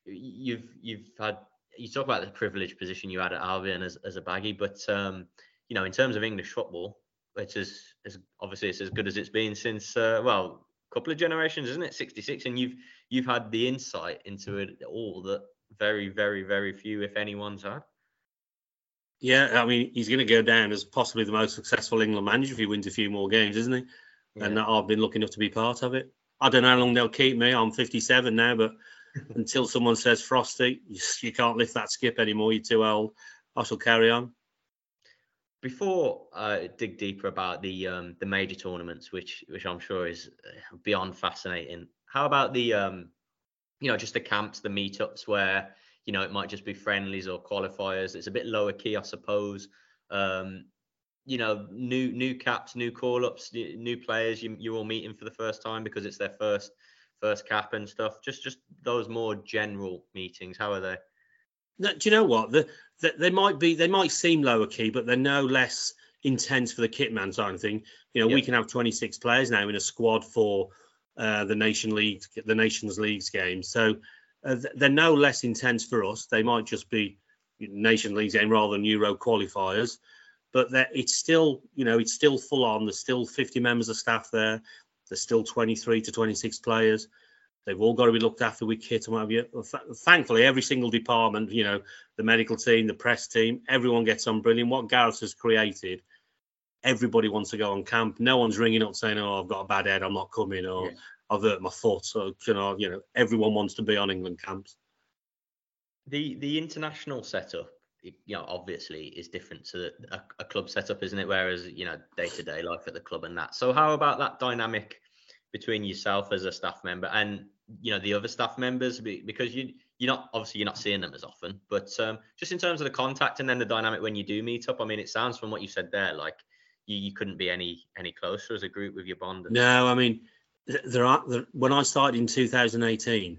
you've you've had you talk about the privileged position you had at Albion as, as a baggy, but um, you know, in terms of English football, it's as, as obviously it's as good as it's been since uh, well, a couple of generations, isn't it? 66, and you've you've had the insight into it all that very, very, very few, if anyone's had. Yeah, I mean, he's going to go down as possibly the most successful England manager if he wins a few more games, isn't he? Yeah. And I've been lucky enough to be part of it. I don't know how long they'll keep me. I'm 57 now, but until someone says Frosty, you, can't lift that skip anymore. You're too old. I shall carry on. Before I uh, dig deeper about the um, the major tournaments, which which I'm sure is uh, beyond fascinating. How about the um, you know just the camps, the meetups where you know, it might just be friendlies or qualifiers. It's a bit lower key, I suppose. Um, you know, new new caps, new call ups, new players you, you're all meeting for the first time because it's their first first cap and stuff. Just just those more general meetings. How are they? do you know what? The, the, they might be they might seem lower key, but they're no less intense for the kitman side of thing. You know, yep. we can have 26 players now in a squad for uh, the nation league, the nations leagues game. So Uh, they're no less intense for us. They might just be nation leagues game rather than Euro qualifiers, but it's still, you know, it's still full on. There's still 50 members of staff there. There's still 23 to 26 players. They've all got to be looked after with kit and what have you. Thankfully, every single department, you know, the medical team, the press team, everyone gets on brilliant. What Gareth has created, everybody wants to go on camp. No one's ringing up saying, "Oh, I've got a bad head, I'm not coming," or yeah. "I've hurt my foot." So you know, you know, everyone wants to be on England camps. The the international setup, you know, obviously is different to a, a club setup, isn't it? Whereas you know, day to day life at the club and that. So how about that dynamic? between yourself as a staff member and you know the other staff members because you you're not obviously you're not seeing them as often but um, just in terms of the contact and then the dynamic when you do meet up i mean it sounds from what you said there like you, you couldn't be any any closer as a group with your bond no i mean there are there, when i started in 2018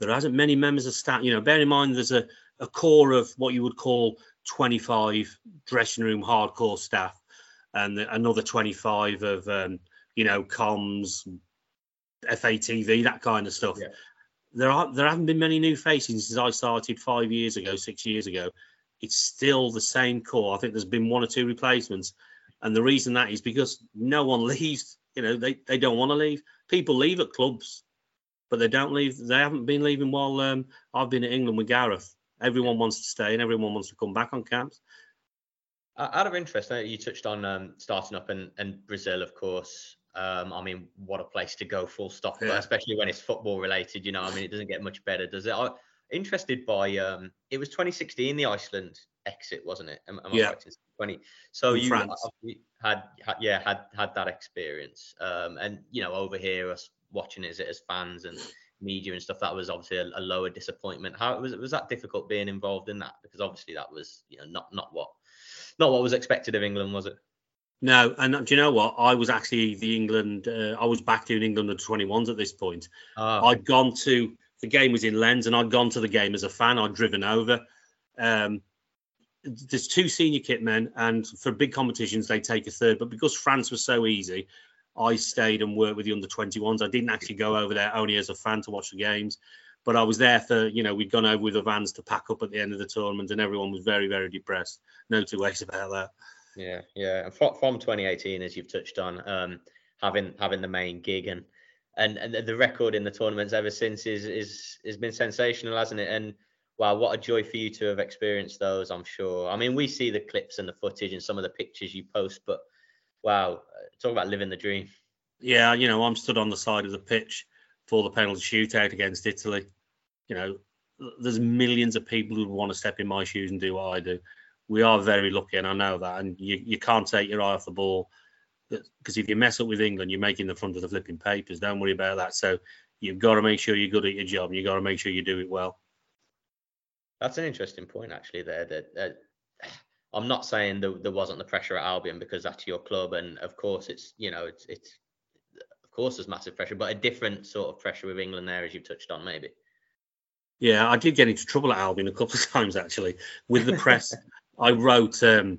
there hasn't many members of staff you know bear in mind there's a, a core of what you would call 25 dressing room hardcore staff and another 25 of um, you know, comms, FATV, that kind of stuff. Yeah. There are there haven't been many new faces since I started five years ago, six years ago. It's still the same core. I think there's been one or two replacements, and the reason that is because no one leaves. You know, they, they don't want to leave. People leave at clubs, but they don't leave. They haven't been leaving while um, I've been in England with Gareth. Everyone wants to stay and everyone wants to come back on camps. Out of interest, you touched on um, starting up and, and Brazil, of course. Um, I mean, what a place to go, full stop. Yeah. Especially when it's football related. You know, I mean, it doesn't get much better, does it? Interested by um, it was 2016 the Iceland exit, wasn't it? Am, am yeah. 20. So In you had, had, yeah had had that experience, um, and you know over here us watching it as fans and media and stuff that was obviously a, a, lower disappointment. How was it was that difficult being involved in that? Because obviously that was you know not not what not what was expected of England, was it? No, and do you know what? I was actually the England. Uh, I was back doing England under 21s at this point. Oh. I'd gone to the game was in Lens, and I'd gone to the game as a fan. I'd driven over. Um, there's two senior kit men, and for big competitions they take a third. But because France was so easy, I stayed and worked with the under 21s. I didn't actually go over there only as a fan to watch the games, but I was there for you know we'd gone over with the vans to pack up at the end of the tournament, and everyone was very very depressed. No two ways about that. Yeah, yeah. From, from 2018, as you've touched on, um, having having the main gig and and and the record in the tournaments ever since is is has been sensational, hasn't it? And wow, what a joy for you to have experienced those. I'm sure. I mean, we see the clips and the footage and some of the pictures you post, but wow, uh, talk about living the dream. Yeah, you know, I'm stood on the side of the pitch for the penalty shootout against Italy. You know, there's millions of people who want to step in my shoes and do what I do we are very lucky, and I know that. And you, you can't take your eye off the ball because if you mess up with England, you're making the front of the flipping papers. Don't worry about that. So you've got to make sure you're good at your job. And you've got to make sure you do it well. That's an interesting point, actually. There, that uh, I'm not saying that there wasn't the pressure at Albion because that's your club, and of course it's you know it's it's of course there's massive pressure, but a different sort of pressure with England there, as you've touched on, maybe. Yeah, I did get into trouble at Albion a couple of times actually with the press. I wrote um,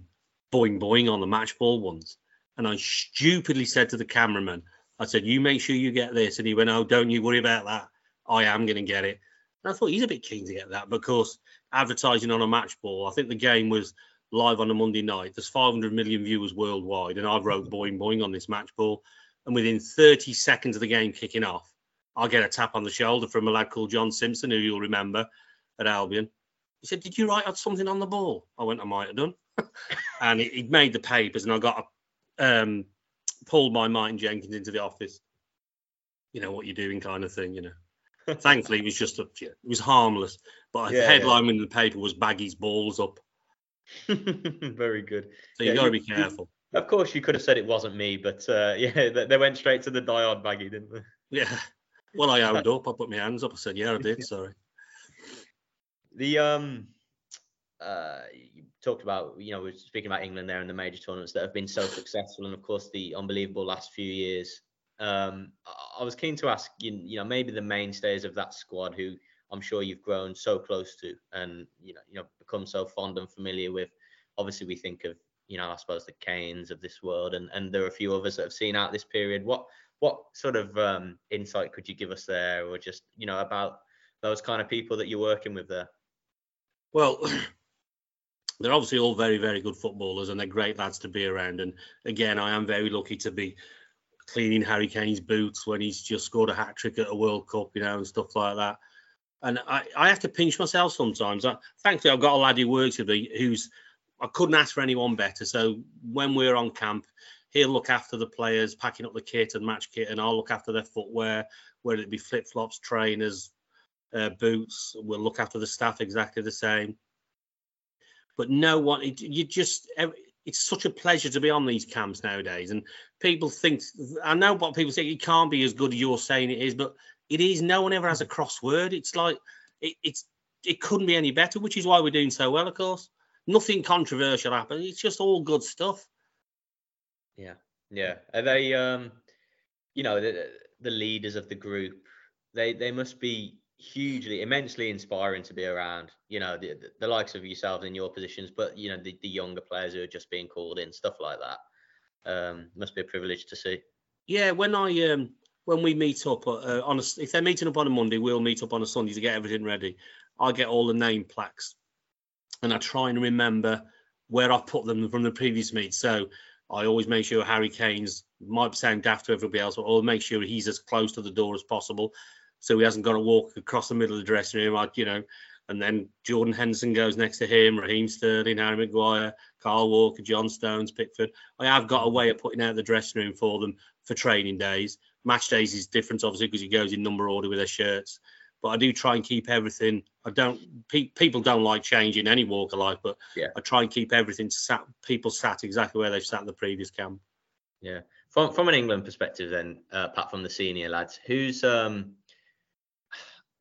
boing boing on the match ball once, and I stupidly said to the cameraman, I said, "You make sure you get this," and he went, "Oh, don't you worry about that. I am going to get it." And I thought he's a bit keen to get that because advertising on a match ball. I think the game was live on a Monday night. There's 500 million viewers worldwide, and I wrote boing boing on this match ball. And within 30 seconds of the game kicking off, I get a tap on the shoulder from a lad called John Simpson, who you'll remember at Albion. He said, "Did you write something on the ball?" I went, "I might have done." and he, made the papers, and I got um, pulled my Martin Jenkins into the office. You know what you're doing, kind of thing. You know. Thankfully, it was just a, it was harmless. But yeah, the headline yeah. in the paper was "Baggy's balls up." Very good. So you yeah, got to be careful. Of course, you could have said it wasn't me, but uh, yeah, they went straight to the diode baggy, didn't they? Yeah. Well, I owned up. I put my hands up. I said, "Yeah, I did." Sorry. The um, uh, you talked about you know we're speaking about England there and the major tournaments that have been so successful, and of course the unbelievable last few years. Um, I was keen to ask you, you know, maybe the mainstays of that squad who I'm sure you've grown so close to, and you know, you know, become so fond and familiar with. Obviously, we think of you know, I suppose the Kanes of this world, and and there are a few others that have seen out this period. What what sort of um, insight could you give us there, or just you know about those kind of people that you're working with there? Well, they're obviously all very, very good footballers and they're great lads to be around. And again, I am very lucky to be cleaning Harry Kane's boots when he's just scored a hat trick at a World Cup, you know, and stuff like that. And I, I have to pinch myself sometimes. I, thankfully, I've got a lad who works with me who's I couldn't ask for anyone better. So when we're on camp, he'll look after the players, packing up the kit and match kit, and I'll look after their footwear, whether it be flip flops, trainers, uh, boots. We'll look after the staff exactly the same. But no one, it, you just, it's such a pleasure to be on these camps nowadays. And people think, I know what people say, it can't be as good as you're saying it is, but it is. No one ever has a crossword. It's like, it, it's, it couldn't be any better, which is why we're doing so well, of course. Nothing controversial happened. It's just all good stuff. Yeah, yeah. Are they, um, you know, the, the leaders of the group? They they must be hugely, immensely inspiring to be around. You know, the, the, the likes of yourselves in your positions, but you know, the, the younger players who are just being called in, stuff like that. Um, must be a privilege to see. Yeah, when I um when we meet up uh, on a, if they're meeting up on a Monday, we'll meet up on a Sunday to get everything ready. I get all the name plaques, and I try and remember where I put them from the previous meet. So I always make sure Harry Kane's might sound daft to everybody else, but I'll make sure he's as close to the door as possible so he hasn't got to walk across the middle of the dressing room, like you know. And then Jordan Henderson goes next to him, Raheem Sterling, Harry Maguire, Kyle Walker, John Stones, Pickford. I have got a way of putting out the dressing room for them for training days. Match days is different, obviously, because he goes in number order with their shirts. But I do try and keep everything. I don't. Pe- people don't like change in any walk of life, but yeah. I try and keep everything sat. People sat exactly where they've sat in the previous camp. Yeah. From from an England perspective, then, uh, apart from the senior lads, who's um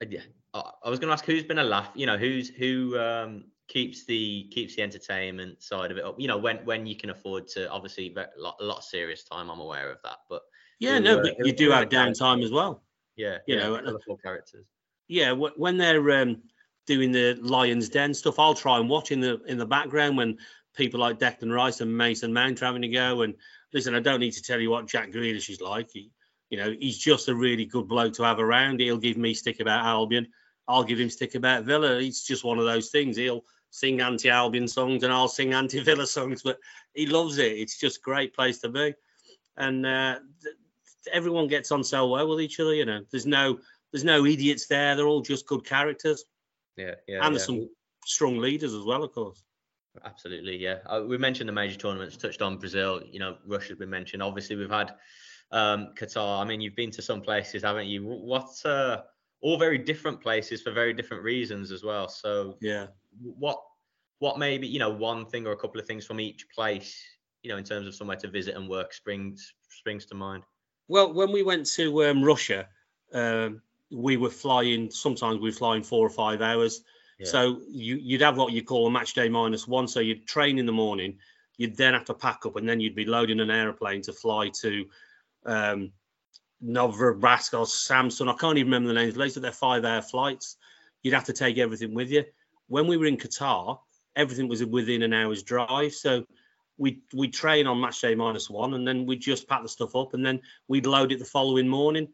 yeah, I was going to ask who's been a laugh. You know, who's who um, keeps the keeps the entertainment side of it up. You know, when when you can afford to, obviously, a lot, a lot of serious time. I'm aware of that, but yeah, who, no, uh, but you do have downtime as well. Yeah, you yeah, know, colourful characters. Yeah, when they're um, doing the Lions Den stuff, I'll try and watch in the in the background when people like Declan Rice and Mason Mount are having to go. And listen, I don't need to tell you what Jack Grealish is like. He, you know, he's just a really good bloke to have around. He'll give me stick about Albion. I'll give him stick about Villa. It's just one of those things. He'll sing anti-Albion songs and I'll sing anti-Villa songs, but he loves it. It's just a great place to be, and uh, everyone gets on so well with each other. You know, there's no there's no idiots there. They're all just good characters. Yeah, yeah. And yeah. there's some strong leaders as well, of course. Absolutely, yeah. Uh, we mentioned the major tournaments, touched on Brazil. You know, Russia's been mentioned. Obviously, we've had um, Qatar. I mean, you've been to some places, haven't you? What's uh, all very different places for very different reasons as well. So yeah, what what maybe you know one thing or a couple of things from each place, you know, in terms of somewhere to visit and work springs springs to mind. Well, when we went to um, Russia, um, we were flying. Sometimes we were flying four or five hours. Yeah. So you, you'd have what you call a match day minus one. So you'd train in the morning. You'd then have to pack up, and then you'd be loading an aeroplane to fly to um, Novorossiysk or Samsun. I can't even remember the names. Later, they're five-hour flights. You'd have to take everything with you. When we were in Qatar, everything was within an hour's drive. So we we train on match day minus one, and then we just pack the stuff up, and then we'd load it the following morning.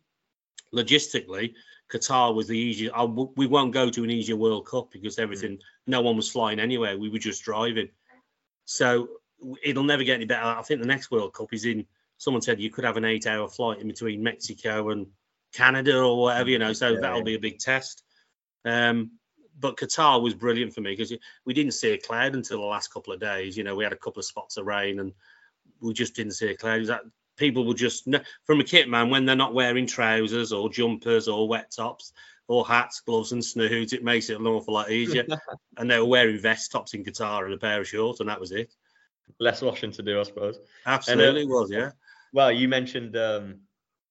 Logistically, Qatar was the easier. we won't go to an easier World Cup because everything, mm. no one was flying anywhere. We were just driving. So it'll never get any better. I think the next World Cup is in someone said you could have an eight hour flight in between Mexico and Canada or whatever, you know, so yeah. that'll be a big test. Um, but Qatar was brilliant for me because we didn't see a cloud until the last couple of days. You know, we had a couple of spots of rain and we just didn't see a cloud. That people will just from a kit man when they're not wearing trousers or jumpers or wet tops or hats, gloves and snoods, it makes it an awful lot easier. and they were wearing vest tops in Qatar and a pair of shorts, and that was it. Less washing to do, I suppose. Absolutely and, uh, was, yeah. Well, you mentioned um,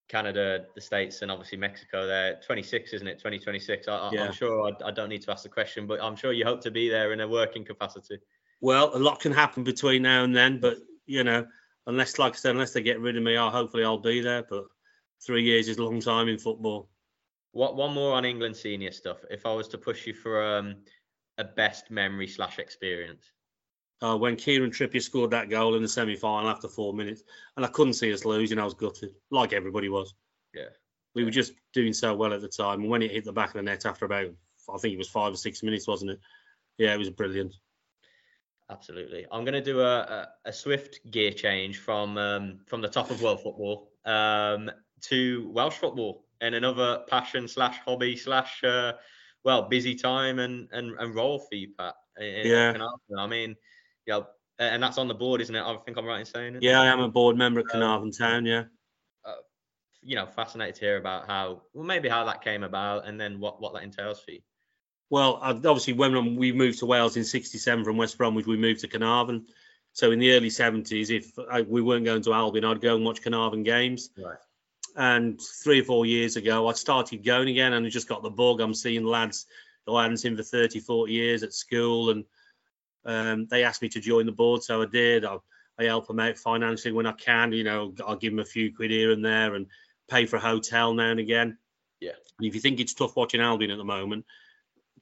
Canada, the States, and obviously Mexico there. 26, isn't it? 2026. I, am sure I, I, don't need to ask the question, but I'm sure you hope to be there in a working capacity. Well, a lot can happen between now and then, but you know, unless, like I said, unless they get rid of me, I'll hopefully I'll be there. But three years is a long time in football. What one more on England senior stuff? If I was to push you for um, a best memory slash experience uh, when Kieran Trippier scored that goal in the semi final after four minutes, and I couldn't see us losing. I was gutted, like everybody was. Yeah. We were just doing so well at the time. And when it hit the back of the net after about, I think it was five or six minutes, wasn't it? Yeah, it was brilliant. Absolutely. I'm going to do a, a, a swift gear change from um, from the top of world football um, to Welsh football and another passion slash hobby slash uh, well busy time and and, and role for you, Pat. in- in Yeah. Caernarfon. I mean, you know, and that's on the board, isn't it? I think I'm right in saying it. Yeah, I am a board member at Um, Caernarfon Town. Yeah. You know, fascinated to hear about how well maybe how that came about and then what what that entails for you. Well, obviously, when we moved to Wales in '67 from West Bromwich, we moved to Caernarfon. So in the early '70s, if I, we weren't going to Albion, I'd go and watch Caernarfon games. Right. And three or four years ago, I started going again, and I just got the bug. I'm seeing lads who I hadn't seen for 30, 40 years at school, and um, they asked me to join the board, so I did. I, I help them out financially when I can. You know, I'll give them a few quid here and there, and pay for a hotel now and again. Yeah. And if you think it's tough watching Albion at the moment,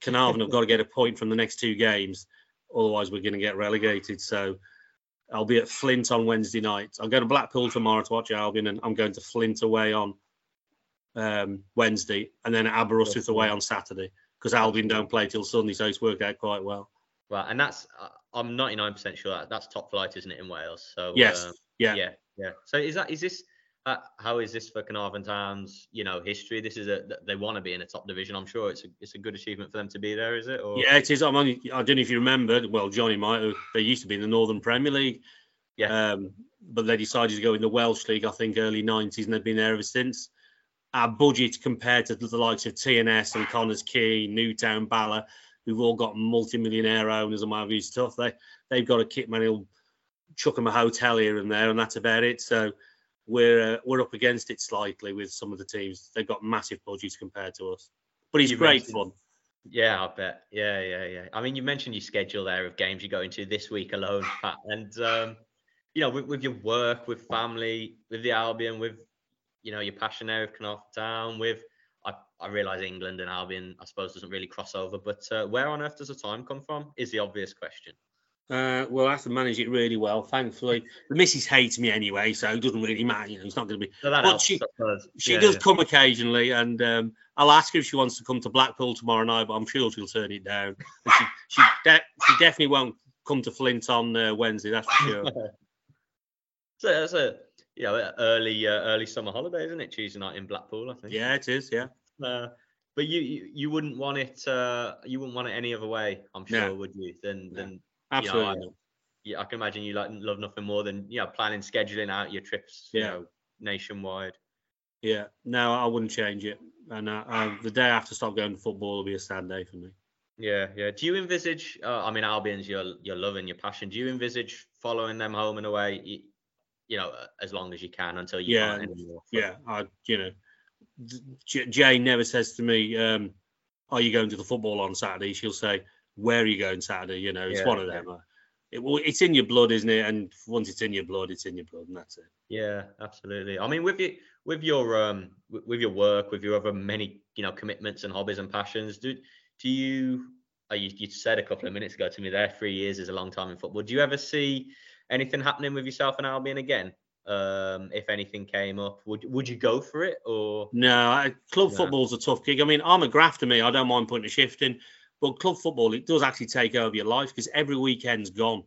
Caernarfon have got to get a point from the next two games, otherwise we're going to get relegated. So I'll be at Flint on Wednesday night. I'll go to Blackpool tomorrow to watch Albion, and I'm going to Flint away on um, Wednesday, and then Aberystwyth away on Saturday because Albion don't play till Sunday, so it's worked out quite well. Right, and that's uh, I'm 99% sure that that's top flight, isn't it, in Wales? So Yes, um, yeah. yeah, yeah. So is that is this uh, how is this for Caernarfon Town's you know history? This is a they want to be in a top division. I'm sure it's a it's a good achievement for them to be there, is it? Or Yeah, it is. I'm only, I don't know if you remember. Well, Jonny might. They used to be in the Northern Premier League. Yeah. Um, but they decided to go in the Welsh League. I think early 90s, and they've been there ever since. Our budget compared to the likes of TNS and Connah's Quay, Newtown, Bala, who've all got multi-millionaire owners and what have you stuff. They they've got a kit man who'll chuck them a hotel here and there, and that's about it. So we're uh, we're up against it slightly with some of the teams. They've got massive budgets compared to us, but he's You great fun. Yeah, I bet. Yeah, yeah, yeah. I mean, you mentioned your schedule there of games you're going to this week alone, Pat, and um, you know, with, with your work, with family, with the Albion, with you know your passion there with Caernarfon Town, with I, realise England and Albion, I suppose, doesn't really cross over, but uh, where on earth does the time come from? Is the obvious question. Uh, well, I have to manage it really well. Thankfully, the missus hates me anyway, so it doesn't really matter. You know, it's not going to be. So that Well, helps, she- She Yeah, does yeah. come occasionally, and um, I'll ask her if she wants to come to Blackpool tomorrow night, but I'm sure she'll turn it down. She she, de- she definitely won't come to Flint on uh, Wednesday. That's for sure. So that's a you know early uh, early summer holiday, isn't it? Tuesday night in Blackpool, I think. yeah, it is. Yeah. Uh, but you, you you wouldn't want it uh you wouldn't want it any other way, I'm No. sure, would you? Than No. than Absolutely. I- not. yeah, I can imagine you like love nothing more than you know planning, scheduling out your trips, you Yeah. know, nationwide. Yeah. No, I wouldn't change it. And uh, uh, the day after stop going to football will be a sad day for me. Yeah, yeah. Do you envisage? Uh, I mean, Albion's your your love and your passion. Do you envisage following them home and away? You, you know, uh, as long as you can until you Yeah, can't anymore. Yeah, I, you know, Jane never says to me, um, "Are you going to the football on Saturday?" She'll say, "Where are you going Saturday?" You know, it's Yeah, one of them. Uh, It, well, it's in your blood, isn't it? And once it's in your blood, it's in your blood, and that's it. Yeah, absolutely. I mean, with you, with your um, with your work, with your other many, you know, commitments and hobbies and passions, do do you? Uh, you, you said a couple of minutes ago to me there, three years is a long time in football. Do you ever see anything happening with yourself and Albion again? Um, if anything came up, would would you go for it or? No, I, club No. football's a tough gig. I mean, I'm a grafter, me. I don't mind putting a shift in, but club football it does actually take over your life because every weekend's gone.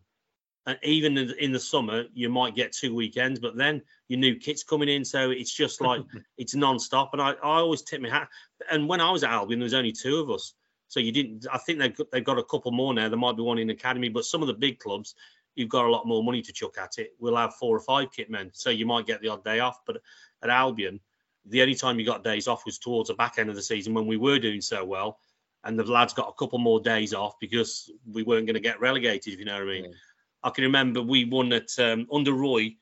And even in the, in the summer, you might get two weekends, but then your new kit's coming in, so it's just like it's non-stop. And I, I always tip my hat. And when I was at Albion, there was only two of us, so you didn't. I think they've got, they've got a couple more now. There might be one in academy, but some of the big clubs, you've got a lot more money to chuck at it. We'll have four or five kit men, so you might get the odd day off. But at Albion, the only time you got days off was towards the back end of the season when we were doing so well, and the lads got a couple more days off because we weren't going to get relegated. If you know what I mean. Yeah. I can remember we won at um, under Roy,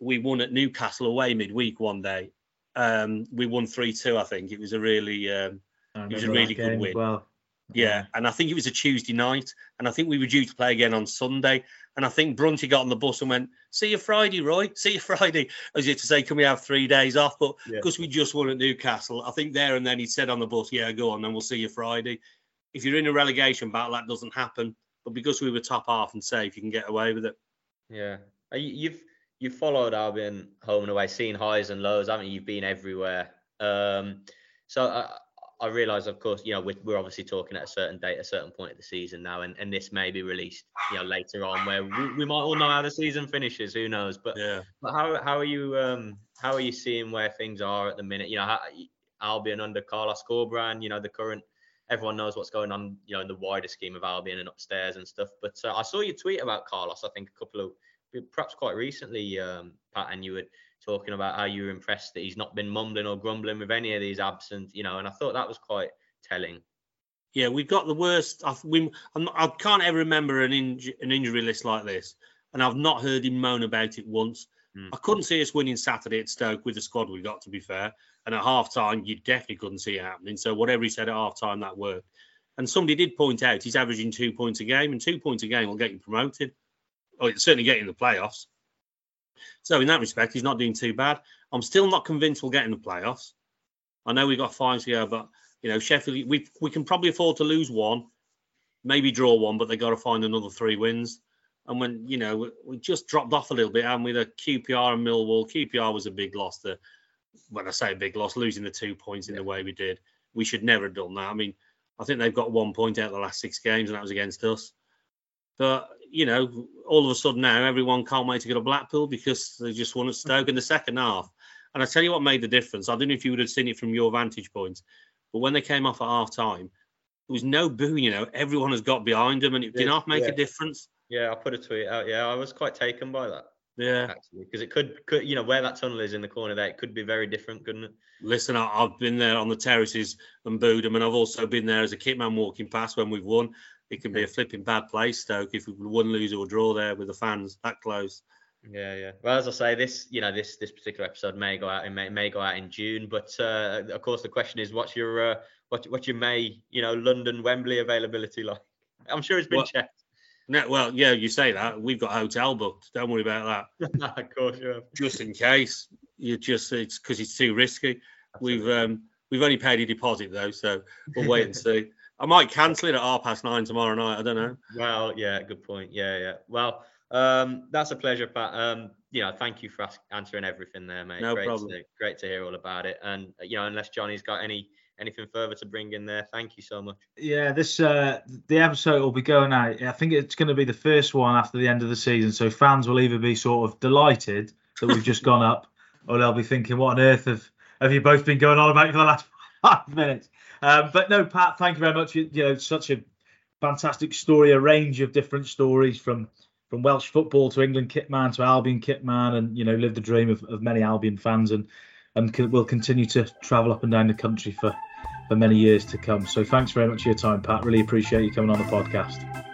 we won at Newcastle away midweek one day. Um, we won three two, I think. It was a really um, It was a really good win. Well, yeah, and I think it was a Tuesday night, and I think we were due to play again on Sunday. And I think Brunty got on the bus and went, "See you Friday, Roy. See you Friday." As if to say, "Can we have three days off?" But Yeah. because we just won at Newcastle, I think there and then he said on the bus, "Yeah, go on, then we'll see you Friday." If you're in a relegation battle, that doesn't happen. But because we were top half and safe, you can get away with it. Yeah, Uh, you- you've you've followed Albion home and away, seen highs and lows, haven't you? You've been everywhere. Um, so I, I realise, of course, you know, we're, we're, obviously talking at a certain date, a certain point of the season now, and, and this may be released, you know, later on where we, we might all know how the season finishes. Who knows? But yeah. But how how are you um how are you seeing where things are at the minute? You know, how, Albion under Carlos Corberán, you know, the current everyone knows what's going on, you know, in the wider scheme of Albion and upstairs and stuff. But uh, I saw you tweet about Carlos, I think a couple of perhaps quite recently, um, Pat, and you were talking about how you were impressed that he's not been mumbling or grumbling with any of these absent, you know, and I thought that was quite telling. Yeah, we've got the worst. I, we, I can't ever remember an, inj- an injury list like this, and I've not heard him moan about it once. Mm. I couldn't see us winning Saturday at Stoke with the squad we got, to be fair. And at half time, you definitely couldn't see it happening. So whatever he said at half time, that worked. And somebody did point out he's averaging two points a game, and two points a game will get you promoted. Or it's certainly getting the playoffs. So in that respect, he's not doing too bad. I'm still not convinced we'll get in the playoffs. I know we've got five to go, but you know, Sheffield, we we can probably afford to lose one, maybe draw one, but they got to find another three wins. And when you know we just dropped off a little bit, and with a QPR and Millwall, QPR was a big loss. To, when I say a big loss, losing the two points in yeah. the way we did, we should never have done that. I mean, I think they've got one point out of the last six games, and that was against us. But you know, all of a sudden now everyone can't wait to go to Blackpool because they just won at Stoke in the second half. And I tell you what made the difference. I don't know if you would have seen it from your vantage point, but when they came off at half time, there was no boo. You know, everyone has got behind them, and it did not make yeah. a difference. Yeah, I put a tweet out. Yeah, I was quite taken by that. Yeah, actually, because it could, could, you know, where that tunnel is in the corner there, it could be very different, couldn't it? Listen, I, have been there on the terraces and booed them, and I've also been there as a kit man walking past when we've won. It can be a flipping bad place, Stoke, if we won, lose, or draw there with the fans that close. Yeah, yeah. Well, as I say, this you know this this particular episode may go out in May, may go out in June, but uh, of course the question is, what's your uh, what what's your May you know London Wembley availability like? I'm sure it's been well, checked. No, well, yeah, you say that. We've got a hotel booked. Don't worry about that. of course, yeah. Just in case. You just it's because it's too risky. Absolutely. We've um we've only paid a deposit though, so we'll wait and see. I might cancel it at half past nine tomorrow night. I don't know. Well, yeah, good point. Yeah, yeah. Well, um, that's a pleasure, Pat. Um, you know, thank you for answering everything there, mate. No great problem. To, great to hear all about it. And you know, unless Jonny's got any anything further to bring in there, thank you so much. Yeah, this uh, the episode will be going out. I think it's going to be the first one after the end of the season, so fans will either be sort of delighted that we've just gone up, or they'll be thinking, "What on earth have have you both been going on about for the last five minutes?" Um, but no, Pat, thank you very much. You, you know, such a fantastic story, a range of different stories from from Welsh football to England kitman to Albion kitman, and you know, live the dream of, of many Albion fans, and and will continue to travel up and down the country for for many years to come. So thanks very much for your time, Pat. Really appreciate you coming on the podcast.